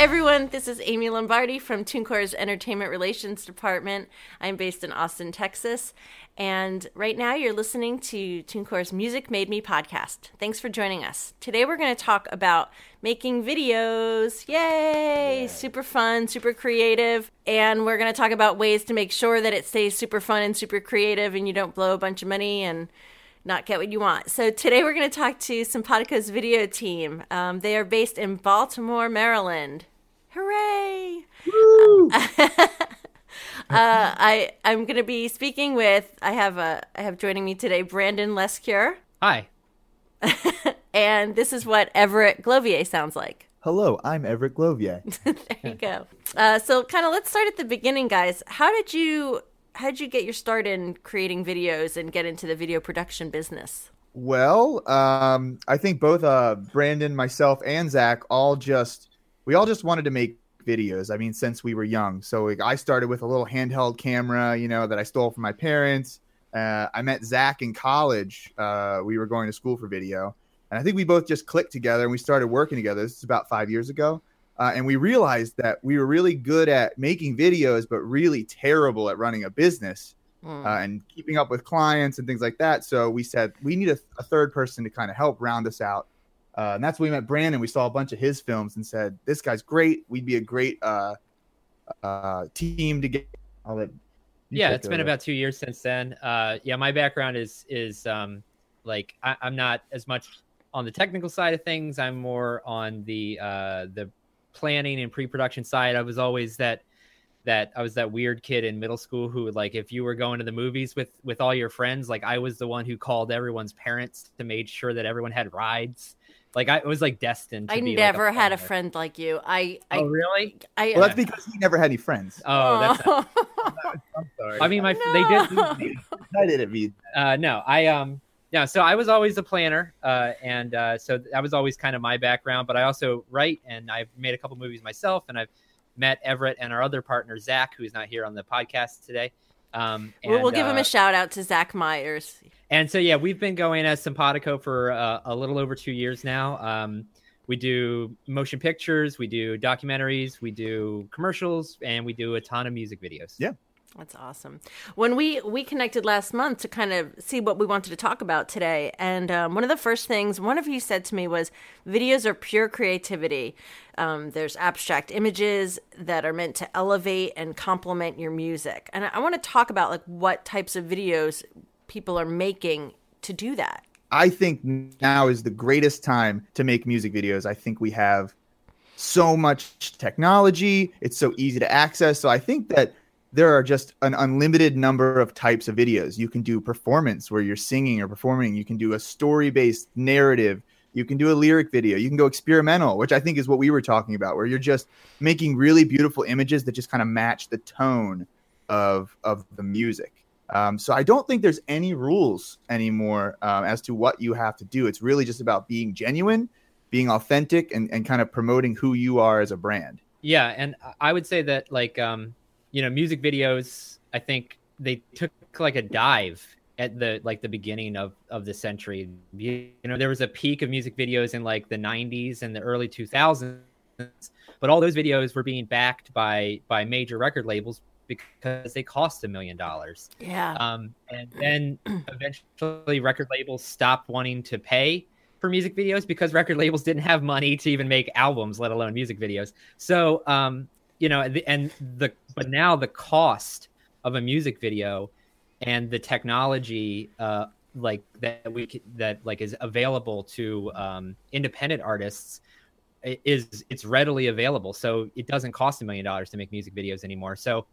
Hi, everyone. This is Amy Lombardi from TuneCore's Entertainment Relations Department. I'm based in Austin, Texas. And right now, you're listening to TuneCore's Music Made Me podcast. Thanks for joining us. Today, we're going to talk about making videos. Yay! Yeah. Super fun, super creative. And we're going to talk about ways to make sure that it stays super fun and super creative and you don't blow a bunch of money and not get what you want. So today we're going to talk to Simpatico's video team. Um, they are based in Baltimore, Maryland. Hooray! uh, I I'm going to be speaking with I have a I have joining me today Brandon Lescure. Hi. and this is what Everett Glovier sounds like. Hello, I'm Everett Glovier. there you go. Uh, so, kind of, let's start at the beginning, guys. How did you how did you get your start in creating videos and get into the video production business? Well, um, I think both uh, Brandon, myself, and Zach all just we all just wanted to make videos. I mean, since we were young. So like, I started with a little handheld camera, you know, that I stole from my parents. Uh, I met Zach in college. Uh, we were going to school for video, and I think we both just clicked together and we started working together. This is about five years ago. Uh, and we realized that we were really good at making videos, but really terrible at running a business mm. and keeping up with clients and things like that. So we said we need a, a third person to kind of help round us out. Uh, and that's when we met Brandon. We saw a bunch of his films and said, "This guy's great. We'd be a great uh, uh, team to get." I'll let yeah, it's been about two years since then. Uh, yeah, my background is is um, like I, am not as much on the technical side of things. I'm more on the uh, the planning and pre-production side, I was always that that I was that weird kid in middle school who would like if you were going to the movies with with all your friends, like I was the one who called everyone's parents to make sure that everyone had rides. Like I was like destined. I never like a had a friend like you. I, I oh really? I, well, that's because he never had any friends. Oh, that's. Not, I'm sorry. I mean, my no. they did. I didn't mean. Uh, no, I um yeah, so I was always a planner, uh, and uh, so that was always kind of my background. But I also write, and I've made a couple movies myself, and I've met Everett and our other partner Zach, who's not here on the podcast today. Um, and, we'll, we'll give uh, him a shout out to Zach Myers. And so yeah, we've been going as Simpatico for uh, a little over two years now. Um, we do motion pictures, we do documentaries, we do commercials, and we do a ton of music videos. Yeah. That's awesome. When we we connected last month to kind of see what we wanted to talk about today, and um, one of the first things one of you said to me was, "Videos are pure creativity. Um, there's abstract images that are meant to elevate and complement your music." And I, I want to talk about like what types of videos people are making to do that. I think now is the greatest time to make music videos. I think we have so much technology; it's so easy to access. So I think that there are just an unlimited number of types of videos. You can do performance where you're singing or performing. You can do a story based narrative. You can do a lyric video. You can go experimental, which I think is what we were talking about, where you're just making really beautiful images that just kind of match the tone of of the music. Um, so I don't think there's any rules anymore um, as to what you have to do. It's really just about being genuine, being authentic, and, and kind of promoting who you are as a brand. Yeah, and I would say that like um, you know, music videos, I think they took like a dive at the like the beginning of of the century. You, know, there was a peak of music videos in like the 90s and the early 2000s, but all those videos were being backed by by major record labels because they cost a million dollars. Yeah. Um, and then eventually record labels stopped wanting to pay for music videos because record labels didn't have money to even make albums, let alone music videos. So um, you know, and the but now the cost of a music video and the technology uh, like that we that like is available to um, independent artists is it's readily available so it doesn't cost a million dollars to make music videos anymore so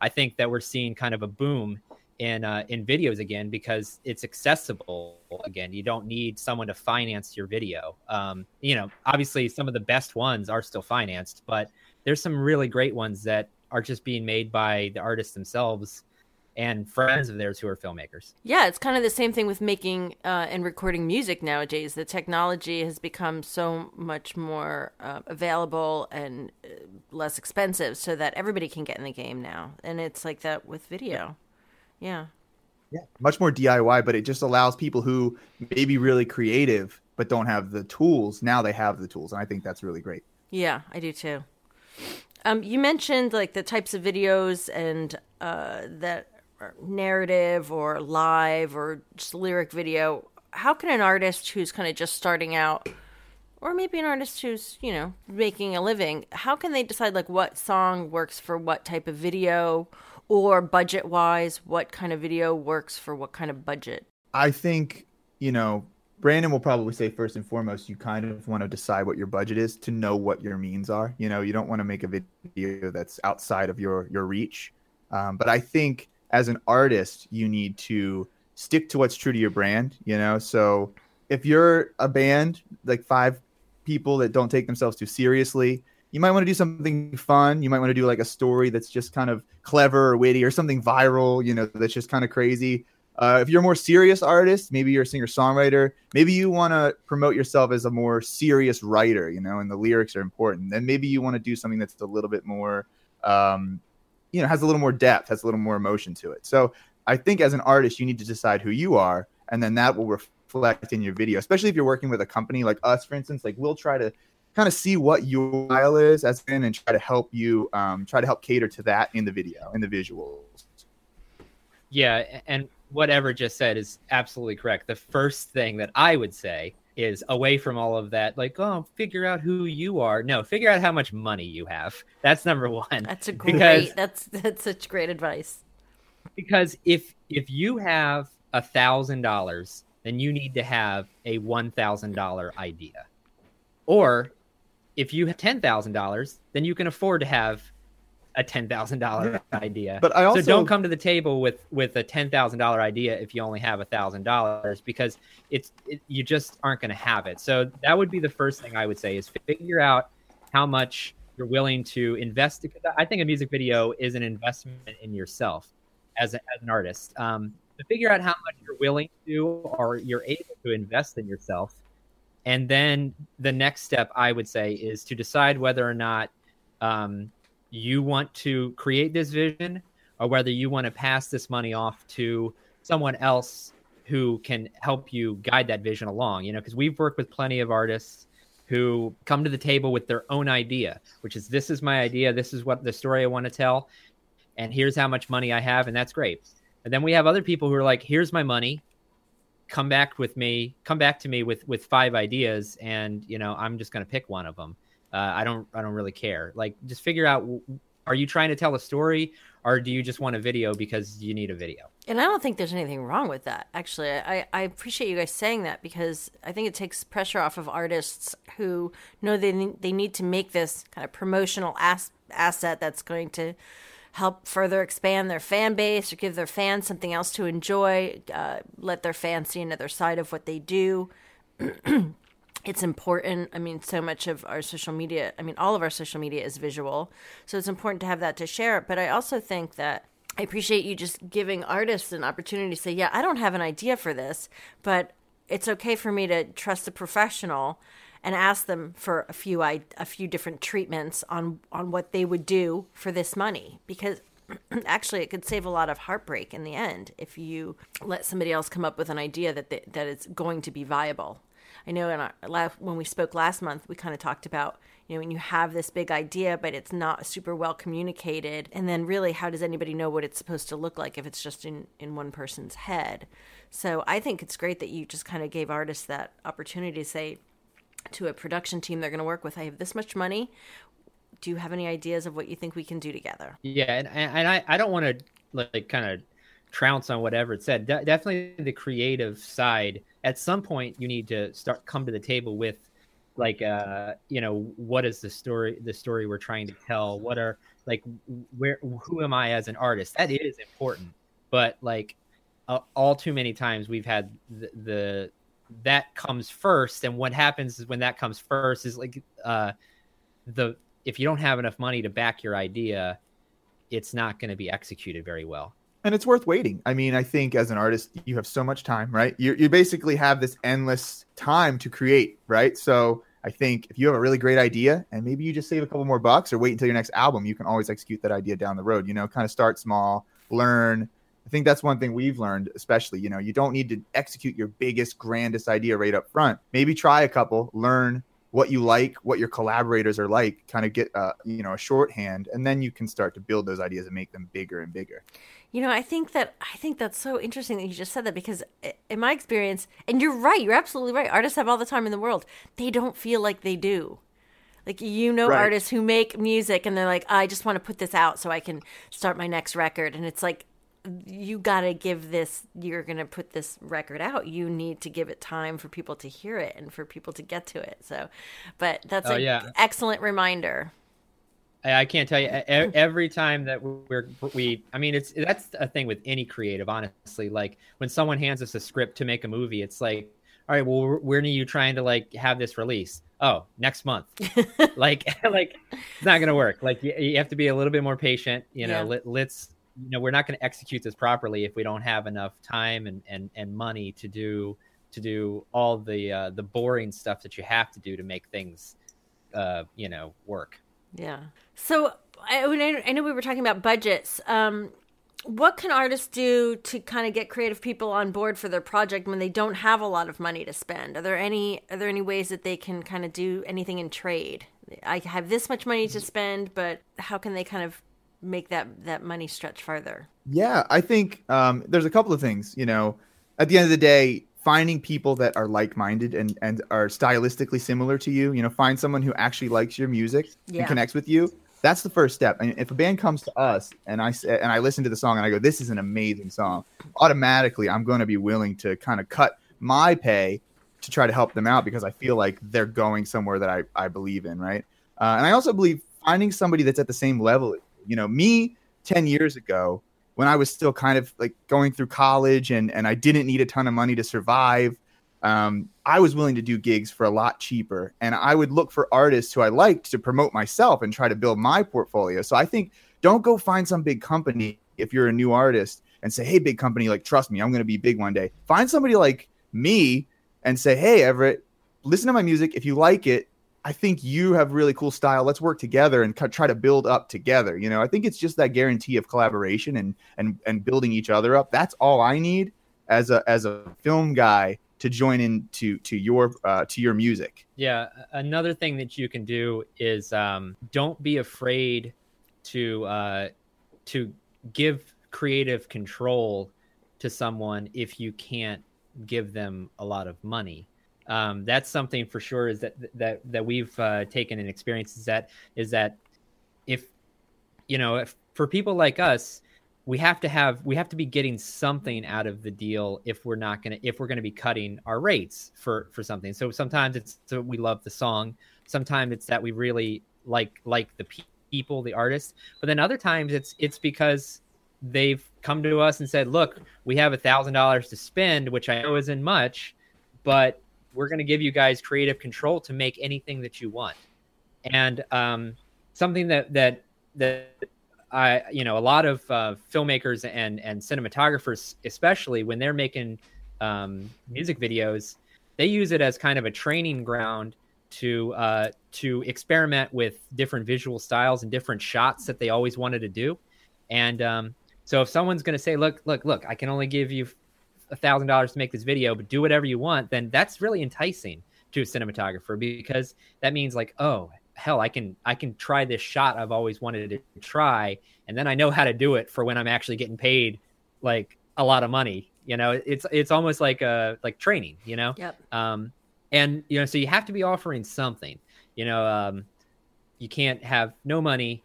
i think that we're seeing kind of a boom in uh, in videos again because it's accessible again. You don't need someone to finance your video. Um, you know obviously some of the best ones are still financed but there's some really great ones that are just being made by the artists themselves and friends of theirs who are filmmakers. Yeah, it's kind of the same thing with making uh, and recording music nowadays. The technology has become so much more uh, available and uh, less expensive, so that everybody can get in the game now. And it's like that with video. Yeah. Yeah, much more DIY, but it just allows people who may be really creative but don't have the tools. Now they have the tools, and I think that's really great. Yeah, I do too. Um, you mentioned like the types of videos and uh, that are narrative or live or just lyric video. How can an artist who's kind of just starting out, or maybe an artist who's you know making a living, how can they decide like what song works for what type of video, or budget wise, what kind of video works for what kind of budget? I think you know Brandon will probably say first and foremost, you kind of want to decide what your budget is to know what your means are. You know, you don't want to make a video that's outside of your your reach. Um, but I think as an artist, you need to stick to what's true to your brand. You know, so if you're a band like five people that don't take themselves too seriously, you might want to do something fun. You might want to do like a story that's just kind of clever or witty or something viral. You know, that's just kind of crazy. Uh, if you're a more serious artist, maybe you're a singer songwriter, maybe you want to promote yourself as a more serious writer, you know, and the lyrics are important. Then maybe you want to do something that's a little bit more, um, you know, has a little more depth, has a little more emotion to it. So I think as an artist, you need to decide who you are, and then that will reflect in your video, especially if you're working with a company like us, for instance. Like we'll try to kind of see what your style is as in and try to help you um, try to help cater to that in the video in the visuals yeah and Everett just said is absolutely correct. The first thing that I would say is away from all of that, like, oh, figure out who you are. No, figure out how much money you have. That's number one. That's a great. Because, that's that's such great advice. Because if if you have a thousand dollars, then you need to have a one thousand dollar idea, or if you have ten thousand dollars, then you can afford to have a ten thousand dollar idea. But I also so don't come to the table with with a ten thousand dollar idea if you only have a thousand dollars because it's it, you just aren't going to have it. So that would be the first thing I would say is figure out how much you're willing to invest. I think a music video is an investment in yourself as, a, as an artist. Um, to figure out how much you're willing to or you're able to invest in yourself. And then the next step I would say is to decide whether or not um, you want to create this vision or whether you want to pass this money off to someone else who can help you guide that vision along you know because we've worked with plenty of artists who come to the table with their own idea which is this is my idea. This is what the story i want to tell and here's how much money i have and that's great. And then we have other people who are like here's my money. Come back with me come back to me with with five ideas and you know i'm just going to pick one of them uh, I don't I don't really care. Like just figure out are you trying to tell a story or do you just want a video because you need a video? And I don't think there's anything wrong with that. Actually, I, I appreciate you guys saying that because I think it takes pressure off of artists who know they they need to make this kind of promotional as, asset that's going to help further expand their fan base or give their fans something else to enjoy, uh, let their fans see another side of what they do. it's important. I mean, so much of our social media, I mean, all of our social media is visual. So it's important to have that to share. But I also think that I appreciate you just giving artists an opportunity to say, yeah, I don't have an idea for this, but it's okay for me to trust a professional and ask them for a few a few different treatments on on what they would do for this money because actually it could save a lot of heartbreak in the end if you let somebody else come up with an idea that they, that it's going to be viable I know in our, when we spoke last month, we kind of talked about, you know, when you have this big idea, but it's not super well communicated. And then really, how does anybody know what it's supposed to look like if it's just in, in one person's head? So I think it's great that you just kind of gave artists that opportunity to say to a production team they're going to work with, I have this much money. Do you have any ideas of what you think we can do together? Yeah. And, and I, I don't want to like kind of trounce on Everett said. De- definitely the creative side. At some point, you need to start come to the table with, like, uh, you know, what is the story? The story we're trying to tell. What are like, where? Who am I as an artist? That is important. But like, uh, all too many times we've had the, the that comes first, and what happens is when that comes first is like, uh, the if you don't have enough money to back your idea, it's not going to be executed very well and it's worth waiting. I mean, I think as an artist, you have so much time, right? You you basically have this endless time to create, right? So I think if you have a really great idea and maybe you just save a couple more bucks or wait until your next album, you can always execute that idea down the road. You know, kind of start small, learn. I think that's one thing we've learned, especially. You know, you don't need to execute your biggest, grandest idea right up front. Maybe try a couple, learn, what you like, what your collaborators are like, kind of get uh, you know a shorthand, and then you can start to build those ideas and make them bigger and bigger. You know, I think that I think that's so interesting that you just said that because in my experience, and you're right, you're absolutely right. Artists have all the time in the world. They don't feel like they do. Like you know right. artists who make music and they're like, I just want to put this out so I can start my next record and it's like you got to give this you're going to put this record out you need to give it time for people to hear it and for people to get to it so but that's oh, an yeah. excellent reminder I can't tell you every time that we're we. I mean, it's that's a thing with any creative, honestly. Like when someone hands us a script to make a movie, it's like, all right, well, when are you trying to like have this release? Oh, next month. like, like it's not gonna work. Like you, you, have to be a little bit more patient. You know, yeah. let, let's you know we're not going to execute this properly if we don't have enough time and and and money to do to do all the uh, the boring stuff that you have to do to make things uh, you know work. Yeah. So I, I know we were talking about budgets. Um, what can artists do to kind of get creative people on board for their project when they don't have a lot of money to spend? Are there any are there any ways that they can kind of do anything in trade? I have this much money to spend, but how can they kind of make that that money stretch farther. Yeah, I think um, there's a couple of things. You know, at the end of the day, finding people that are like-minded and and are stylistically similar to you. You know, find someone who actually likes your music yeah. and connects with you. That's the first step. And if a band comes to us and I and I listen to the song and I go, "This is an amazing song," automatically I'm going to be willing to kind of cut my pay to try to help them out because I feel like they're going somewhere that I, I believe in, right? Uh, and I also believe finding somebody that's at the same level you know, me 10 years ago, when I was still kind of like going through college and, and I didn't need a ton of money to survive, um, I was willing to do gigs for a lot cheaper. And I would look for artists who I liked to promote myself and try to build my portfolio. So I think don't go find some big company if you're a new artist and say, hey, big company, like, trust me, I'm going to be big one day. Find somebody like me and say, hey, Everett, listen to my music. If you like it, I think you have really cool style. Let's work together and try to build up together. You know, I think it's just that guarantee of collaboration and and and building each other up. That's all I need as a as a film guy to join in to to your uh, to your music. Yeah, another thing that you can do is um, don't be afraid to uh, to give creative control to someone if you can't give them a lot of money um, that's something for sure is that that that we've uh, taken and experience is that is that if you know if, for people like us we have to have we have to be getting something out of the deal if we're not gonna if we're gonna be cutting our rates for for something. So sometimes it's so we love the song. Sometimes it's that we really like like the people the artists. But then other times it's it's because they've come to us and said look we have a thousand dollars to spend which i know isn't much but we're going to give you guys creative control to make anything that you want. And um, something that that that I you know a lot of uh, filmmakers and and cinematographers, especially when they're making um, music videos, they use it as kind of a training ground to uh, to experiment with different visual styles and different shots that they always wanted to do. And um, so if someone's going to say, "Look, look, look, I can only give you a thousand dollars to make this video, but do whatever you want, then that's really enticing to a cinematographer because that means like, oh hell, I can I can try this shot I've always wanted to try, and then I know how to do it for when I'm actually getting paid like a lot of money. You know, it's it's almost like a like training. You know, yep. Um, and you know, so you have to be offering something. You know, um, you can't have no money,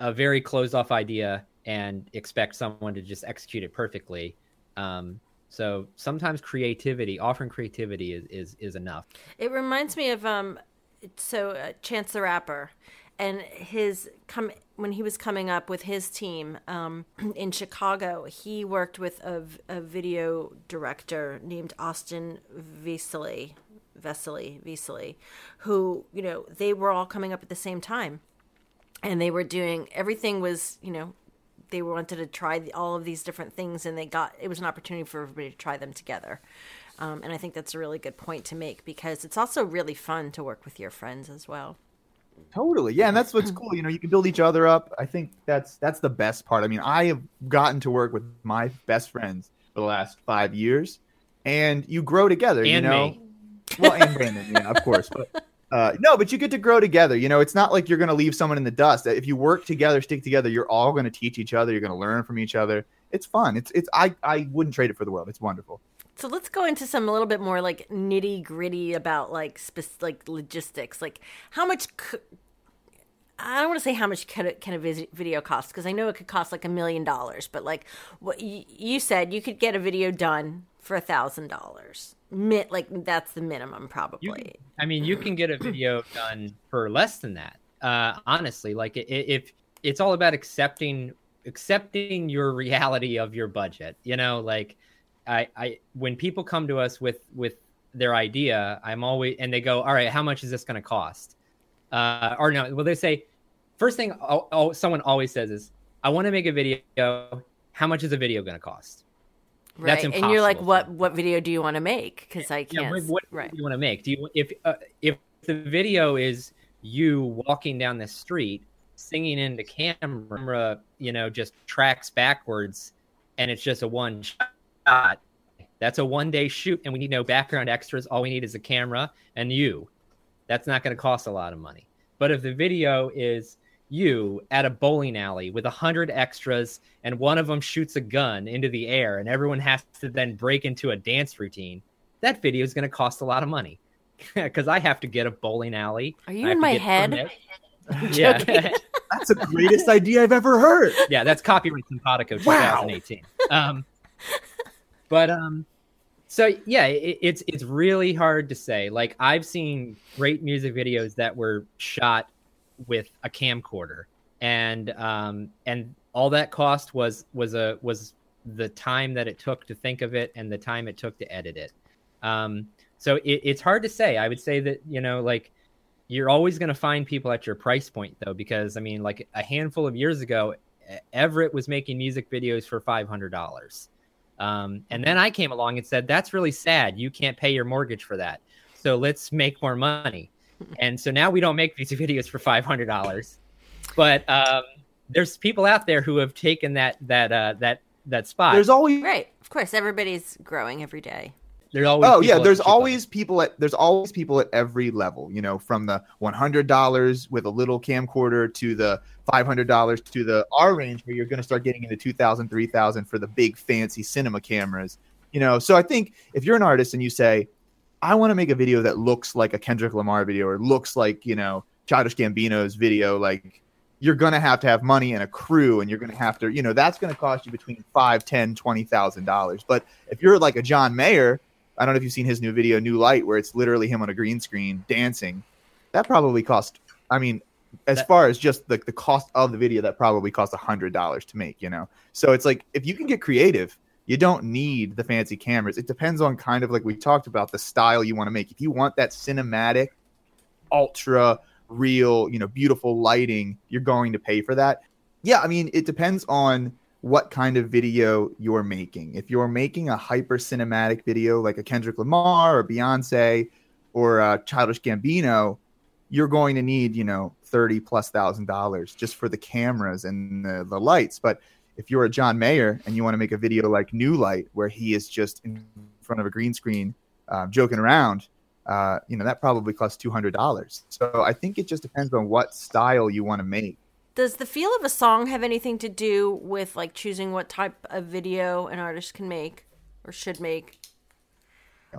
a very closed off idea, and expect someone to just execute it perfectly. Um, so sometimes creativity, offering creativity is, is, is enough. It reminds me of, um, so uh, Chance the Rapper and his come when he was coming up with his team um, in Chicago, he worked with a, a video director named Austin Vesely, Vesely, Vesely, who you know they were all coming up at the same time, and they were doing everything was you know they wanted to try all of these different things, and they got it was an opportunity for everybody to try them together. Um, and I think that's a really good point to make because it's also really fun to work with your friends as well. Totally, yeah, and that's what's cool. You know, you can build each other up. I think that's that's the best part. I mean, I have gotten to work with my best friends for the last five years, and you grow together. And you know, me. well, and Brandon, yeah, of course, but Uh, no, but you get to grow together. You know, it's not like you're going to leave someone in the dust. If you work together, stick together, you're all going to teach each other. You're going to learn from each other. It's fun. It's it's I I wouldn't trade it for the world. It's wonderful. So let's go into some a little bit more like nitty gritty about like spec- like logistics. Like how much I don't want to say how much can a, can a video cost because I know it could cost like a million dollars, but like what you said, you could get a video done for a thousand dollars. Like that's the minimum, probably. Can, I mean, you can get a video done for less than that. Uh, honestly, like if it's all about accepting accepting your reality of your budget. You know, like I, I when people come to us with with their idea, I'm always and they go, all right, how much is this going to cost? uh, or no, well, they say first thing oh, oh, someone always says is, "I want to make a video. How much is a video going to cost?" Right. That's impossible. And you're like, "What what video do you want to make?" Because I can't. Yeah, what, right. do you want to make? Do you if uh, if the video is you walking down the street singing into camera, you know, just tracks backwards, and it's just a one shot. That's a one day shoot, and we need no background extras. All we need is a camera and you that's not going to cost a lot of money. But if the video is you at a bowling alley with a hundred extras and one of them shoots a gun into the air and everyone has to then break into a dance routine, that video is going to cost a lot of money because I have to get a bowling alley. Are you in my head? yeah, that's the greatest idea I've ever heard. Yeah, that's copyright Simpatico 2018. Wow. Um, but um, so yeah, it, it's it's really hard to say. Like I've seen great music videos that were shot with a camcorder, and um, and all that cost was was a was the time that it took to think of it and the time it took to edit it. Um, so it, it's hard to say. I would say that you know, like you're always going to find people at your price point though, because I mean, like a handful of years ago, Everett was making music videos for five hundred dollars. Um, and then I came along and said, that's really sad. You can't pay your mortgage for that. So let's make more money. And so now we don't make these videos for $500. But um, there's people out there who have taken that, that, uh, that, that spot. There's always, right. Of course, everybody's growing every day. There's always oh yeah, there's always people at there's always people at every level. You know, from the one hundred dollars with a little camcorder to the five hundred dollars to the R range where you're going to start getting into 2,000, 3,000 for the big fancy cinema cameras. You know, so I think if you're an artist and you say, I want to make a video that looks like a Kendrick Lamar video or looks like you know Childish Gambino's video, like you're going to have to have money and a crew and you're going to have to you know that's going to cost you between five ten twenty thousand dollars but if you're like a john mayer I don't know if you've seen his new video, New Light, where it's literally him on a green screen dancing. That probably cost. I mean, as that, far as just the, the cost of the video, that probably cost a hundred dollars to make. You know, so it's like if you can get creative, you don't need the fancy cameras. It depends on kind of like we talked about the style you want to make. If you want that cinematic, ultra real, you know, beautiful lighting, you're going to pay for that. Yeah, I mean, it depends on what kind of video you're making. If you're making a hyper cinematic video like a Kendrick Lamar or Beyonce or a Childish Gambino, you're going to need, you know, 30 plus thousand dollars just for the cameras and the, the lights. But if you're a John Mayer and you want to make a video like New Light, where he is just in front of a green screen uh, joking around, uh, you know, that probably costs $200. So I think it just depends on what style you want to make does the feel of a song have anything to do with like choosing what type of video an artist can make or should make?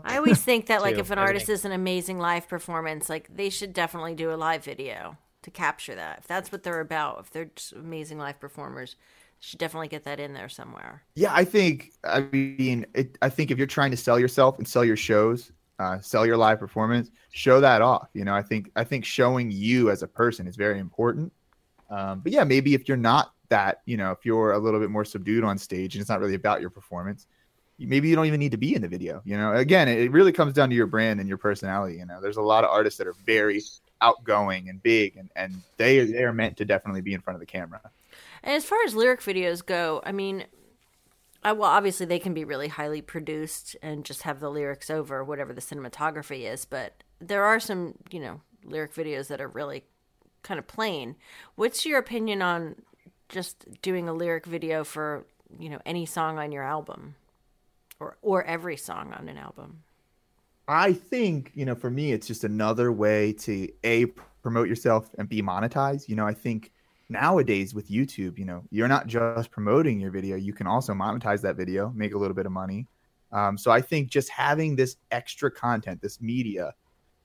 I always think that like if an artist is an amazing live performance, like they should definitely do a live video to capture that. If that's what they're about, if they're just amazing live performers, should definitely get that in there somewhere. Yeah, I think. I mean, it, I think if you're trying to sell yourself and sell your shows, uh, sell your live performance, show that off. You know, I think I think showing you as a person is very important. Um, but yeah, maybe if you're not that, you know, if you're a little bit more subdued on stage and it's not really about your performance, maybe you don't even need to be in the video. You know, again, it really comes down to your brand and your personality. You know, there's a lot of artists that are very outgoing and big, and and they they are meant to definitely be in front of the camera. And as far as lyric videos go, I mean, I, well, obviously they can be really highly produced and just have the lyrics over whatever the cinematography is, but there are some, you know, lyric videos that are really kind of plain. What's your opinion on just doing a lyric video for you know any song on your album, or or every song on an album? I think, you know, for me, it's just another way to A, promote yourself and be monetized. You know, I think nowadays with YouTube, you know, you're not just promoting your video, you can also monetize that video, make a little bit of money. Um, so I think just having this extra content, this media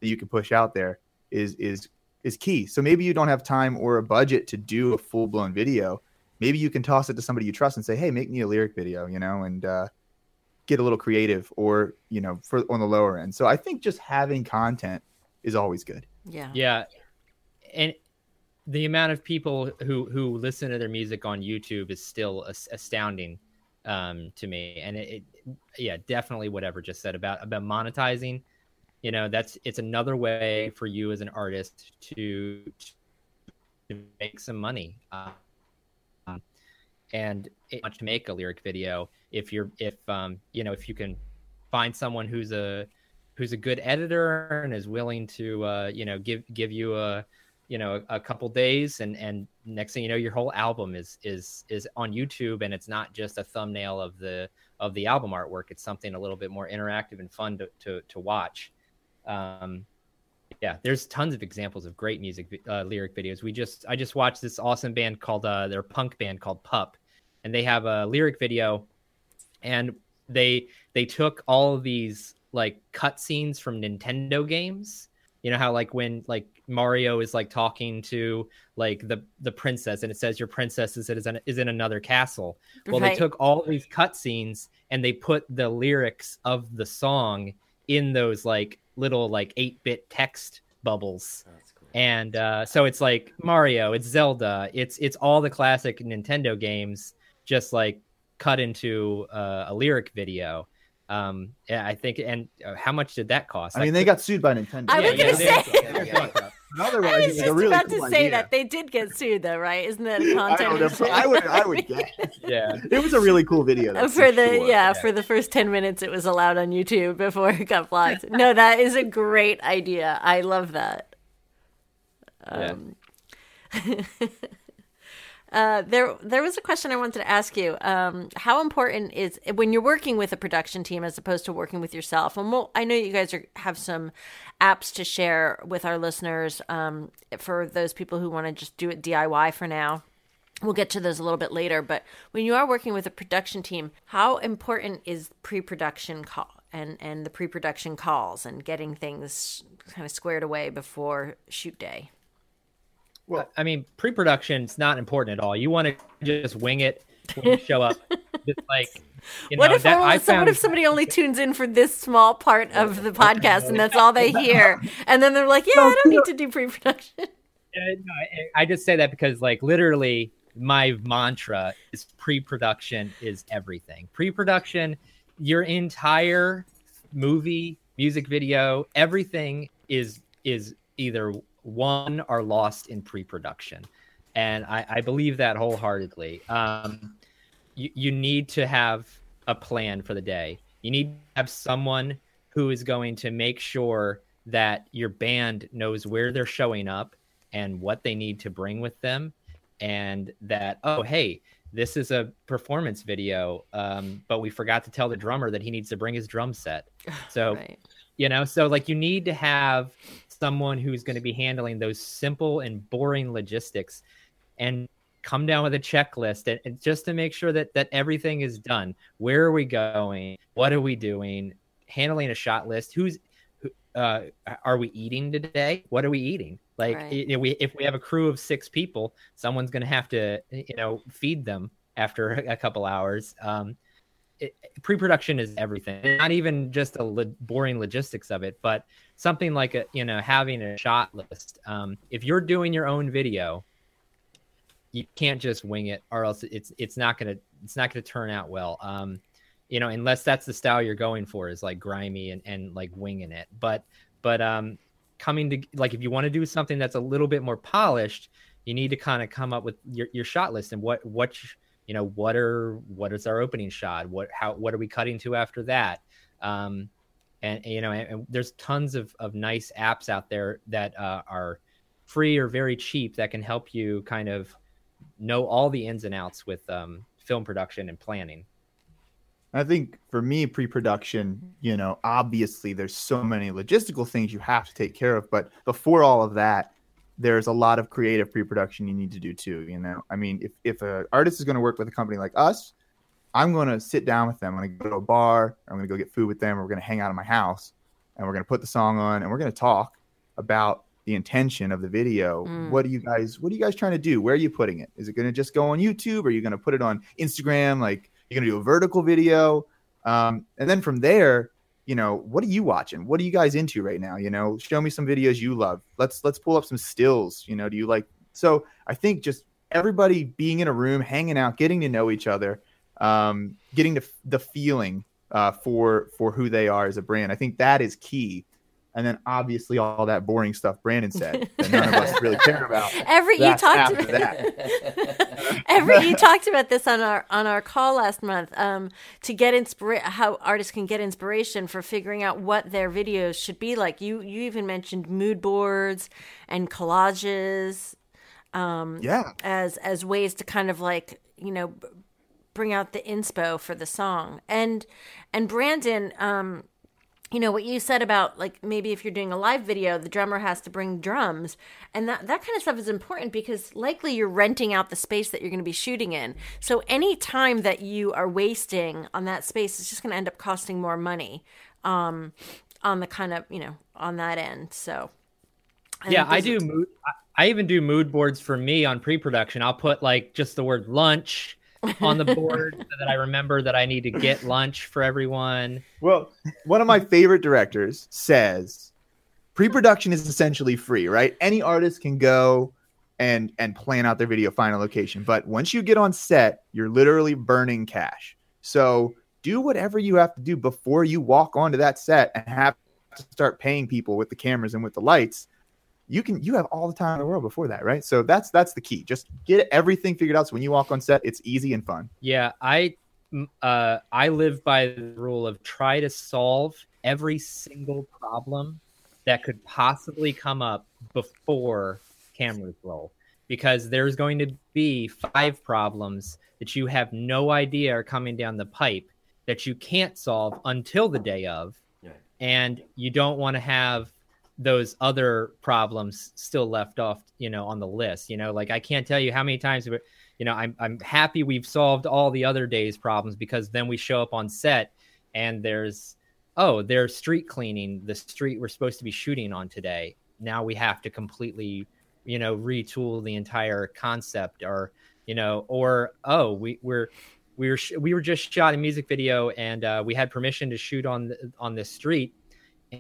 that you can push out there is is is key. So maybe you don't have time or a budget to do a full blown video. Maybe you can toss it to somebody you trust and say, "Hey, make me a lyric video," you know, and uh, get a little creative, or you know, for on the lower end. So I think just having content is always good. Yeah. Yeah, and the amount of people who who listen to their music on YouTube is still astounding um, to me. And it, it, yeah, definitely Everett just said about about monetizing. You know, that's it's another way for you as an artist to to make some money. Um, and to make a lyric video if you're if um you know if you can find someone who's a who's a good editor and is willing to uh you know give give you a you know a, a, couple days and and next thing you know your whole album is is is on youtube and it's not just a thumbnail of the of the album artwork. It's something a little bit more interactive and fun to to, to watch. Um yeah there's tons of examples of great music uh, lyric videos. We just i just watched this awesome band called uh their punk band called pup and they have a lyric video and they they took all of these like cutscenes from nintendo games you know how like when like Mario is like talking to like the the princess and it says your princess is is in, is in another castle. Well, right. they took all these cutscenes and they put the lyrics of the song in those like little like 8-bit text bubbles. Cool. And uh, so it's like Mario, it's Zelda, it's it's all the classic Nintendo games just like cut into uh, a lyric video um, yeah, I think, and uh, how much did that cost? I mean, they got sued by Nintendo. I was gonna yeah, say. Otherwise, I was just really about cool to say idea. that they did get sued, though, right? Isn't that a content? I, I would, I would guess. yeah, it was a really cool video. For, for the sure. yeah, for the first ten minutes, it was allowed on YouTube before it got blocked. no, that is a great idea. I love that. Um, yeah. Uh, there, there was a question I wanted to ask you. Um, how important is when you're working with a production team as opposed to working with yourself? And we'll, I know you guys are, have some apps to share with our listeners um, for those people who want to just do it DIY for now. We'll get to those a little bit later. But when you are working with a production team, how important is pre-production call and and the pre-production calls and getting things kind of squared away before shoot day? Well, I mean, pre-production is not important at all. You want to just wing it when you show up. just like you know, what if that, only, so found... what if somebody only tunes in for this small part of the podcast and that's all they hear, and then they're like, "Yeah, I don't need to do pre-production." Uh, no, I just say that because, like, literally, my mantra is pre-production is everything. Pre-production, your entire movie, music video, everything is is either one are lost in pre-production. And i, I believe that wholeheartedly. Um, you, you need to have a plan for the day. You need to have someone who is going to make sure that your band knows where they're showing up and what they need to bring with them. And that oh hey this is a performance video um, but we forgot to tell the drummer that he needs to bring his drum set. So right. you know so like you need to have someone who's going to be handling those simple and boring logistics and come down with a checklist and, and, just to make sure that that everything is done. Where are we going? What are we doing? Handling a shot list. Who's uh, are we eating today? What are we eating? Like right. if we if we have a crew of six people someone's going to have to you know feed them after a couple hours. Um, it, pre-production is everything. Not even just the lo- boring logistics of it but something like a you know having a shot list. Um, if you're doing your own video you can't just wing it or else it's it's not gonna it's not gonna turn out well. Um, you know unless that's the style you're going for is like grimy and, and like winging it. But but um coming to like if you want to do something that's a little bit more polished you need to kind of come up with your, your shot list and what what you know what are what is our opening shot? What how what are we cutting to after that? Um and, you know and, and there's tons of of nice apps out there that uh, are free or very cheap that can help you kind of know all the ins and outs with um, film production and planning. I think for me, pre-production, you know, obviously there's so many logistical things you have to take care of, but before all of that, there's a lot of creative pre-production you need to do too. You know, I mean, if if an artist is going to work with a company like us, I'm going to sit down with them. I'm going to go to a bar. I'm going to go get food with them. We're going to hang out in my house, and we're going to put the song on, and we're going to talk about the intention of the video. Mm. What are you guys? What are you guys trying to do? Where are you putting it? Is it going to just go on YouTube? Or are you going to put it on Instagram? Like you're going to do a vertical video, um, and then from there, you know, what are you watching? What are you guys into right now? You know, show me some videos you love. Let's let's pull up some stills. You know, do you like? So I think just everybody being in a room, hanging out, getting to know each other, um, getting the the feeling uh, for for who they are as a brand. I think that is key. And then obviously all that boring stuff Brandon said that none of us really care about. Everett you talked about that. Everett you talked about this on our on our call last month um, to get inspira- how artists can get inspiration for figuring out what their videos should be like. You you even mentioned mood boards and collages um, Yeah. as as ways to kind of like you know bring out the inspo for the song and and Brandon um you know what you said about like maybe if you're doing a live video the drummer has to bring drums and that that kind of stuff is important because likely you're renting out the space that you're going to be shooting in so any time that you are wasting on that space is just going to end up costing more money um on the kind of you know on that end so yeah, I do mood. I- I even do mood boards for me on pre-production. I'll put like just the word lunch on the board so that I remember that I need to get lunch for everyone. Well, one of my favorite directors says pre-production is essentially free, right? Any artist can go and and plan out their video, find a location. But once you get on set, you're literally burning cash. So do whatever you have to do before you walk onto that set and have to start paying people with the cameras and with the lights. You can you have all the time in the world before that, right? So that's that's the key. Just get everything figured out so when you walk on set, it's easy and fun. Yeah, i uh, I live by the rule of try to solve every single problem that could possibly come up before cameras roll, because there's going to be five problems that you have no idea are coming down the pipe that you can't solve until the day of, Right. and you don't want to have those other problems still left off, you know, on the list. You know, like I can't tell you how many times you know, I'm I'm happy we've solved all the other days' problems because then we show up on set and there's oh, they're street cleaning the street we're supposed to be shooting on today. Now we have to completely, you know, retool the entire concept or, you know, or oh, we we're we were we were just shot a music video and uh, we had permission to shoot on the, on this street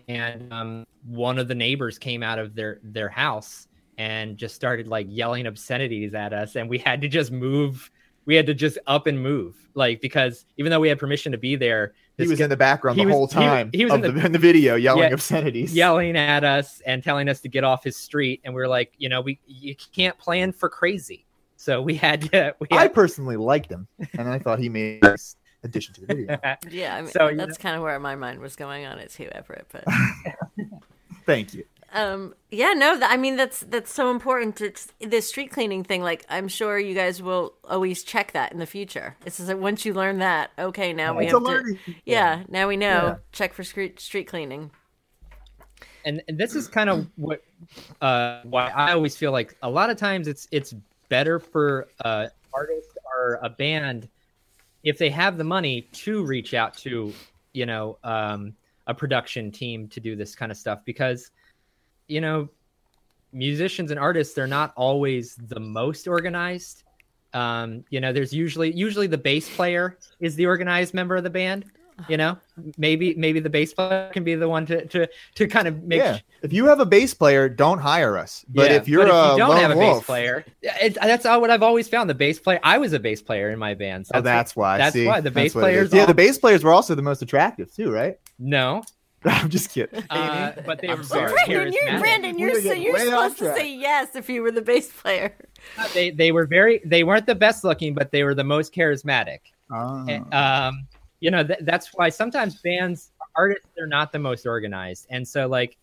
and um, one of the neighbors came out of their their house and just started like yelling obscenities at us and we had to just move we had to just up and move like because even though we had permission to be there He was guy in the background the was- whole time he was in the, the- in the video yelling Yeah, obscenities. yelling at us and telling us to get off his street and we are like you know we you can't plan for crazy so we had to we I personally liked him, and I thought he made addition to the video. yeah I mean, So, you that's kind of where my mind was going on it too everett but Thank you. Um, yeah, no, th- I mean that's that's so important. It's the street cleaning thing. Like, I'm sure you guys will always check that in the future. It's just that once you learn that, okay, now we have to. learning. Yeah, now we know. Yeah. Check for street street cleaning. and, and this is kind of what uh, why I always feel like a lot of times it's it's better for uh, artist or a band if they have the money to reach out to you know um, a production team to do this kind of stuff because you know musicians and artists they're not always the most organized. Um, you know there's usually usually the bass player is the organized member of the band you know maybe maybe the bass player can be the one to to to kind of make yeah. If you have a bass player, don't hire us. But Yeah, if you're but a if you don't have a wolf, bass player, it, that's all what I've always found. The bass player, I was a bass player in my band. So oh, that's why. That's see? why the bass what it is. players Yeah, all- the bass players were also the most attractive too, right? no, I'm just kidding. uh, but they I'm were sorry. very Brandon, you're. Brandon, you're so, you're supposed to say yes if you were the bass player. They they were very they weren't the best looking, but they were the most charismatic. Ah. And, um, you know th- that's why sometimes bands artists they're not the most organized, and so like,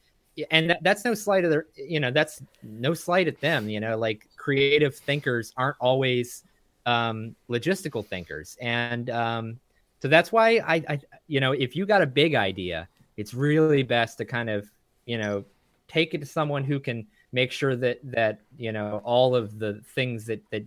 and that, that's no slight of their you know that's no slight at them. You know, like creative thinkers aren't always um, logistical thinkers, and um, So that's why I, I, you know, if you got a big idea, it's really best to kind of, you know, take it to someone who can make sure that that you know all of the things that that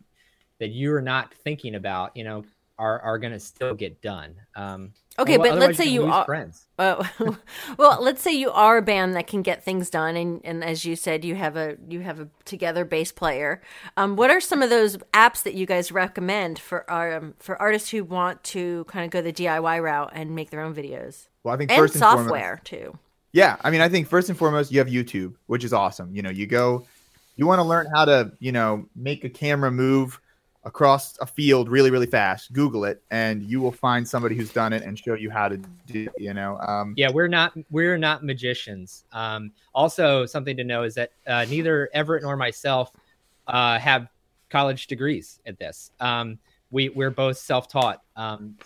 that you're not thinking about, you know, are are going to still get done. Um, okay, but let's say you are friends. Uh, well, let's say you are a band that can get things done, and, and as you said, you have a you have a together bass player. Um, what are some of those apps that you guys recommend for our um, for artists who want to kind of go the DIY route and make their own videos? Well, I think and first and software foremost, too. Yeah, I mean, I think first and foremost, you have YouTube, which is awesome. You know, you go, you want to learn how to, you know, make a camera move across a field really, really fast. Google it, and you will find somebody who's done it and show you how to do. You know, um, yeah, we're not we're not magicians. Um, also, something to know is that uh, neither Everett nor myself uh, have college degrees at this. Um, we we're both self taught. Um,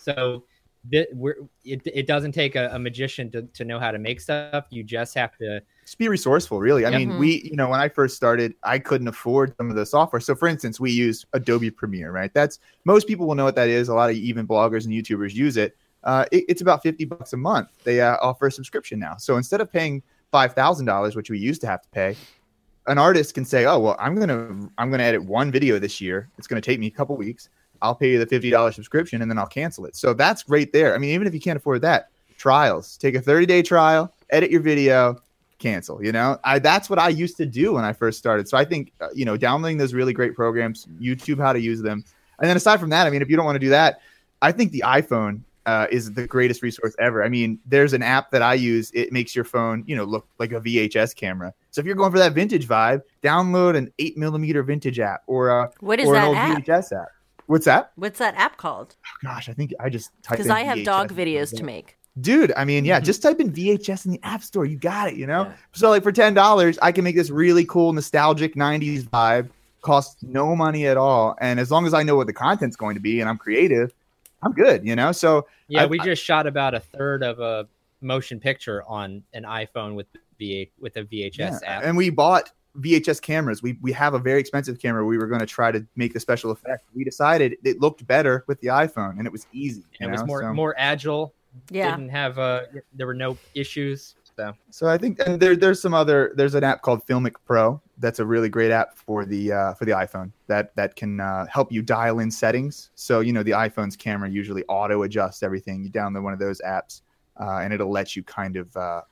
it, it doesn't take a, a, magician to, to know how to make stuff. You just have to just be resourceful, really. I mean, mm-hmm. we, you know, when I first started, I couldn't afford some of the software. So, for instance, we use Adobe Premiere, right? That's most people will know what that is. A lot of even bloggers and YouTubers use it. Uh, it it's about 50 bucks a month. They uh, offer a subscription now. So instead of paying $5,000, which we used to have to pay, an artist can say, "Oh, well, I'm going to I'm going to edit one video this year. It's going to take me a couple weeks. I'll pay you the $50 subscription and then I'll cancel it. So that's great there. I mean, even if you can't afford that, trials, take a 30 day trial, edit your video, cancel, you know, I, that's what I used to do when I first started. So I think, uh, you know, downloading those really great programs, YouTube, how to use them. And then aside from that, I mean, if you don't want to do that, I think the iPhone uh, is the greatest resource ever. I mean, there's an app that I use. It makes your phone, you know, look like a VHS camera. So if you're going for that vintage vibe, download an eight millimeter vintage app or a what is or that an old app? VHS app. What's that? What's that app called? Oh, gosh, I think I just because I have VHS dog videos to make. Dude, I mean, yeah, mm-hmm. just type in VHS in the App Store. You got it, you know? Yeah. So, like, for $10, I can make this really cool, nostalgic 90s vibe, costs no money at all. And as long as I know what the content's going to be and I'm creative, I'm good, you know? So, yeah, I, we just shot about a third of a motion picture on an iPhone with V with a VHS yeah. app. And we bought VHS cameras. We we have a very expensive camera. We were going to try to make the special effect. We decided it looked better with the iPhone, and it was easy. it know? was more so, more agile. Yeah, didn't have uh there were no issues. So so I think and there there's some other there's an app called Filmic Pro that's a really great app for the uh, for the iPhone that that can uh, help you dial in settings. So you know the iPhone's camera usually auto adjusts everything. You download one of those apps, uh, and it'll let you kind of uh,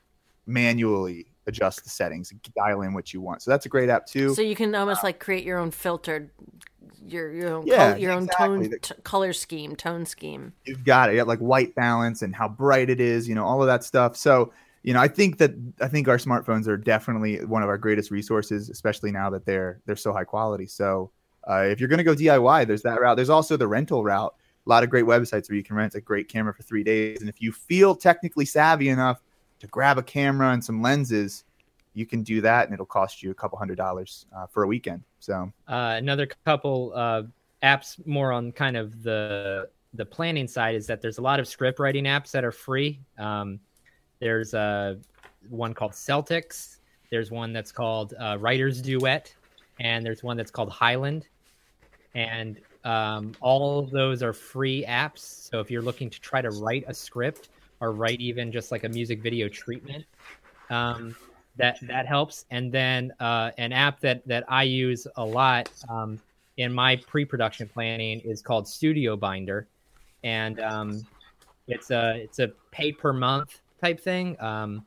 manually adjust the settings, dial in what you want. So that's a great app too. So you can almost like create your own filtered, your your own yeah, col- your exactly. own tone t- color scheme, tone scheme. You've got it. You like white balance and how bright it is. You know all of that stuff. So you know I think that I think our smartphones are definitely one of our greatest resources, especially now that they're they're so high quality. So uh, if you're going to go DIY, there's that route. There's also the rental route. A lot of great websites where you can rent a great camera for three days, and if you feel technically savvy enough to grab a camera and some lenses, you can do that, and it'll cost you a couple hundred dollars uh, for a weekend. So uh, another couple uh, apps more on kind of the the planning side is that there's a lot of script writing apps that are free. Um, there's a one called Celtx. There's one that's called uh, Writer's Duet, and there's one that's called Highland. And um, all of those are free apps. So if you're looking to try to write a script or write even just like a music video treatment, um, that that helps. And then uh, an app that that I use a lot um, in my pre-production planning is called Studio Binder, and um, it's a it's a pay per month type thing. Um,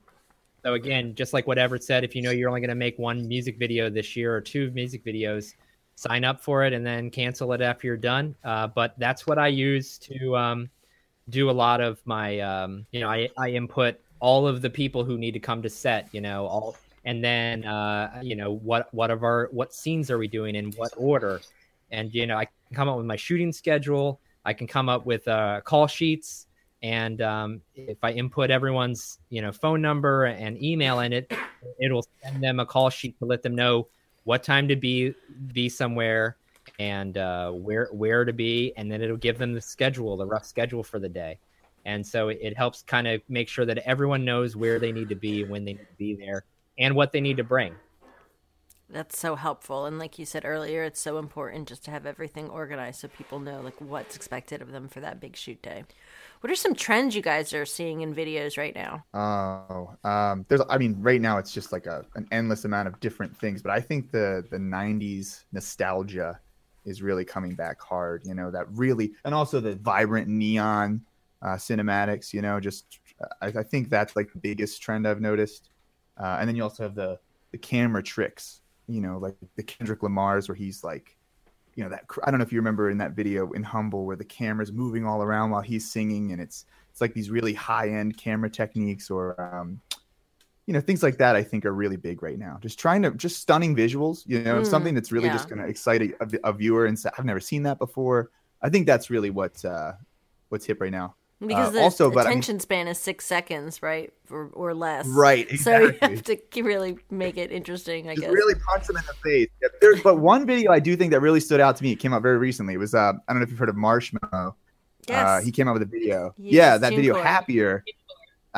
so again, just like what Everett said, if you know you're only going to make one music video this year or two music videos, sign up for it and then cancel it after you're done. Uh, but that's what I use to um, do a lot of my, um, you know, I, I input all of the people who need to come to set, you know, all and then uh, you know what what of our what scenes are we doing in what order, and you know I can come up with my shooting schedule. I can come up with uh, call sheets, and um, if I input everyone's you know phone number and email in it, it'll send them a call sheet to let them know what time to be be somewhere and uh, where where to be, and then it'll give them the schedule, the rough schedule for the day and so it, helps kind of make sure that everyone knows where they need to be when they need to be there and what they need to bring That's so helpful. And like you said earlier, it's so important just to have everything organized so people know like what's expected of them for that big shoot day. What are some trends you guys are seeing in videos right now? Oh, um, there's. I mean, right now it's just like a an endless amount of different things. But I think the the '90s nostalgia is really coming back hard. You know, that really, and also the vibrant neon uh, cinematics. You know, just I, I, think that's like the biggest trend I've noticed. Uh, and then you also have the the camera tricks. You know, like the Kendrick Lamar's where he's like you know that I don't know if you remember in that video in Humble where the camera's moving all around while he's singing, and it's it's like these really high end camera techniques or um, you know things like that. I think are really big right now. Just trying to just stunning visuals, you know, mm, something that's really yeah. just going to excite a, a, viewer and say, I've never seen that before. I think that's really what uh, what's hip right now. Because uh, the also, attention I mean, span is six seconds, right, or, or less. Right. Exactly. So you have to really make it interesting. I Just guess. Really punch them in the face. There's but one video I do think that really stood out to me. It came out very recently. It was uh, I don't know if you've heard of Marshmello. Yes. Uh, he came out with a video. yeah, that video, happier.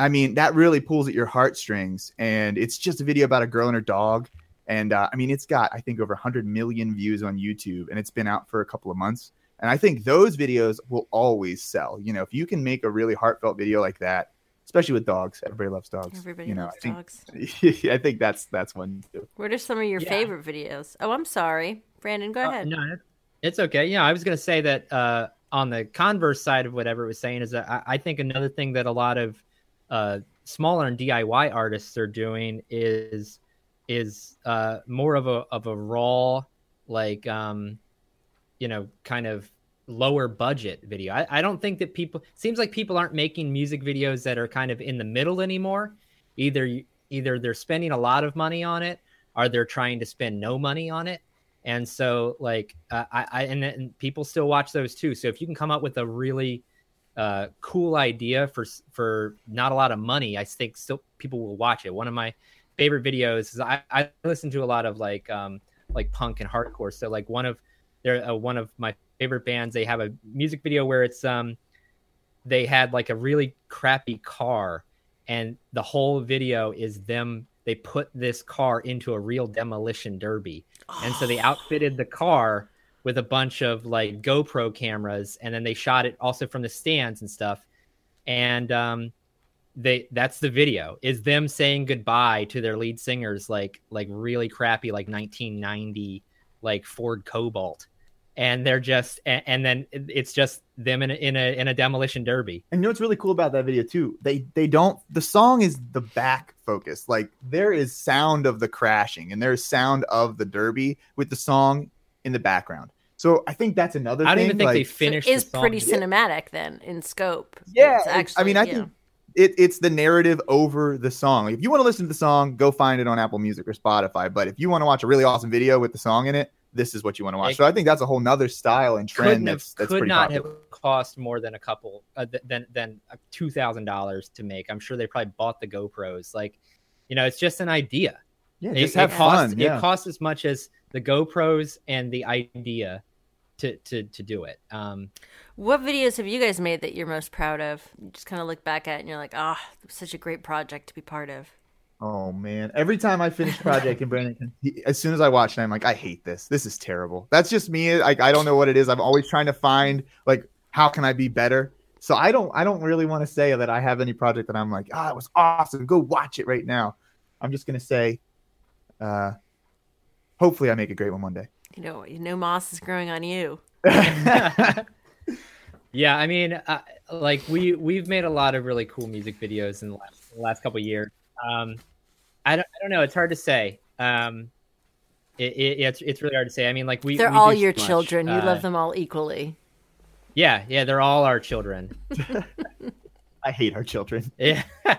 I mean, that really pulls at your heartstrings, and it's just a video about a girl and her dog. And uh, I mean, it's got I think over 100 million views on YouTube, and it's been out for a couple of months. And I think those videos will always sell. You know, if you can make a really heartfelt video like that, especially with dogs, everybody loves dogs. Everybody you know, loves I think, dogs. I think that's that's one too. What are some of your yeah. favorite videos? Oh, I'm sorry, Brandon. Go uh, ahead. No, it's okay. Yeah, I was going to say that uh, on the converse side of what Everett was saying is that I, I think another thing that a lot of uh, smaller and DIY artists are doing is is uh, more of a of a raw like um, you know, kind of lower budget video. I, I don't think that people seems like people aren't making music videos that are kind of in the middle anymore. Either either they're spending a lot of money on it, or they're trying to spend no money on it. And so, like, uh, I, I and, and, people still watch those too. So if you can come up with a really uh, cool idea for for not a lot of money, I think still people will watch it. One of my favorite videos is I, I listen to a lot of like um, like punk and hardcore. So like one of they're uh, one of my favorite bands. They have a music video where it's um they had like a really crappy car and the whole video is them they put this car into a real demolition derby. And so they outfitted the car with a bunch of like GoPro cameras and then they shot it also from the stands and stuff. And um they that's the video is them saying goodbye to their lead singers like like really crappy like 1990 like Ford Cobalt and they're just and, and, then it's just them in a, in a in a demolition derby. And you know what's really cool about that video too? They they don't the song is the back focus. Like there is sound of the crashing and there's sound of the derby with the song in the background. So I think that's another. I don't thing. even think like, they finished. Is pretty cinematic then in scope. Yeah, actually, I mean, I yeah. think it, it's the narrative over the song. If you want to listen to the song, go find it on Apple Music or Spotify. But if you want to watch a really awesome video with the song in it, this is what you want to watch. It so I think that's a whole nother style and trend that's, that's could not popular. have cost more than a couple uh, than than two thousand dollars to make. I'm sure they probably bought the GoPros. Like, you know, it's just an idea. Yeah, just have it fun. yeah. It costs as much as the GoPros and the idea to to to do it. Um, what videos have you guys made that you're most proud of? You just kind of look back at and you're like, ah, oh, such a great project to be part of. Oh man! Every time I finish project and Brandon, he, as soon as I watch it, I'm like, I hate this. This is terrible. That's just me. Like I don't know what it is. I'm always trying to find like how can I be better. So I don't. I don't really want to say that I have any project that I'm like, ah, oh, it was awesome. Go watch it right now. I'm just gonna say, uh, hopefully I make a great one one day. You know, you know, moss is growing on you. yeah, I mean, uh, like we we've made a lot of really cool music videos in the last, the last couple years um, I don't, I don't know. It's hard to say. Um, it, it, it's it's really hard to say. I mean, like we they're we all your children. You uh, love them all equally. Yeah, yeah, they're all our children. I hate our children. Yeah.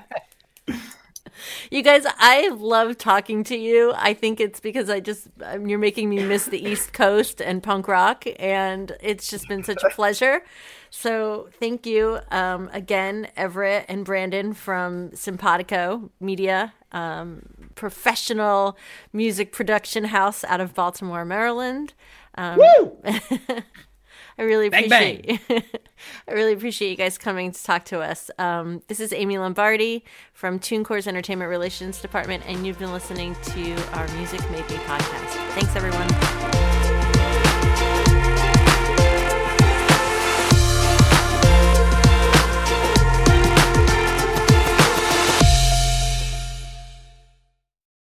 you guys, I love talking to you. I think it's because I just um, you're making me miss the East Coast and punk rock, and it's just been such a pleasure. So thank you um, again, Everett and Brandon from Simpatico Media, um, professional music production house out of Baltimore, Maryland. Um, Woo! I really appreciate. Bang, bang. I really appreciate you guys coming to talk to us. Um, this is Amy Lombardi from TuneCore's Entertainment Relations Department, and you've been listening to our Music Made Me podcast. Thanks, everyone.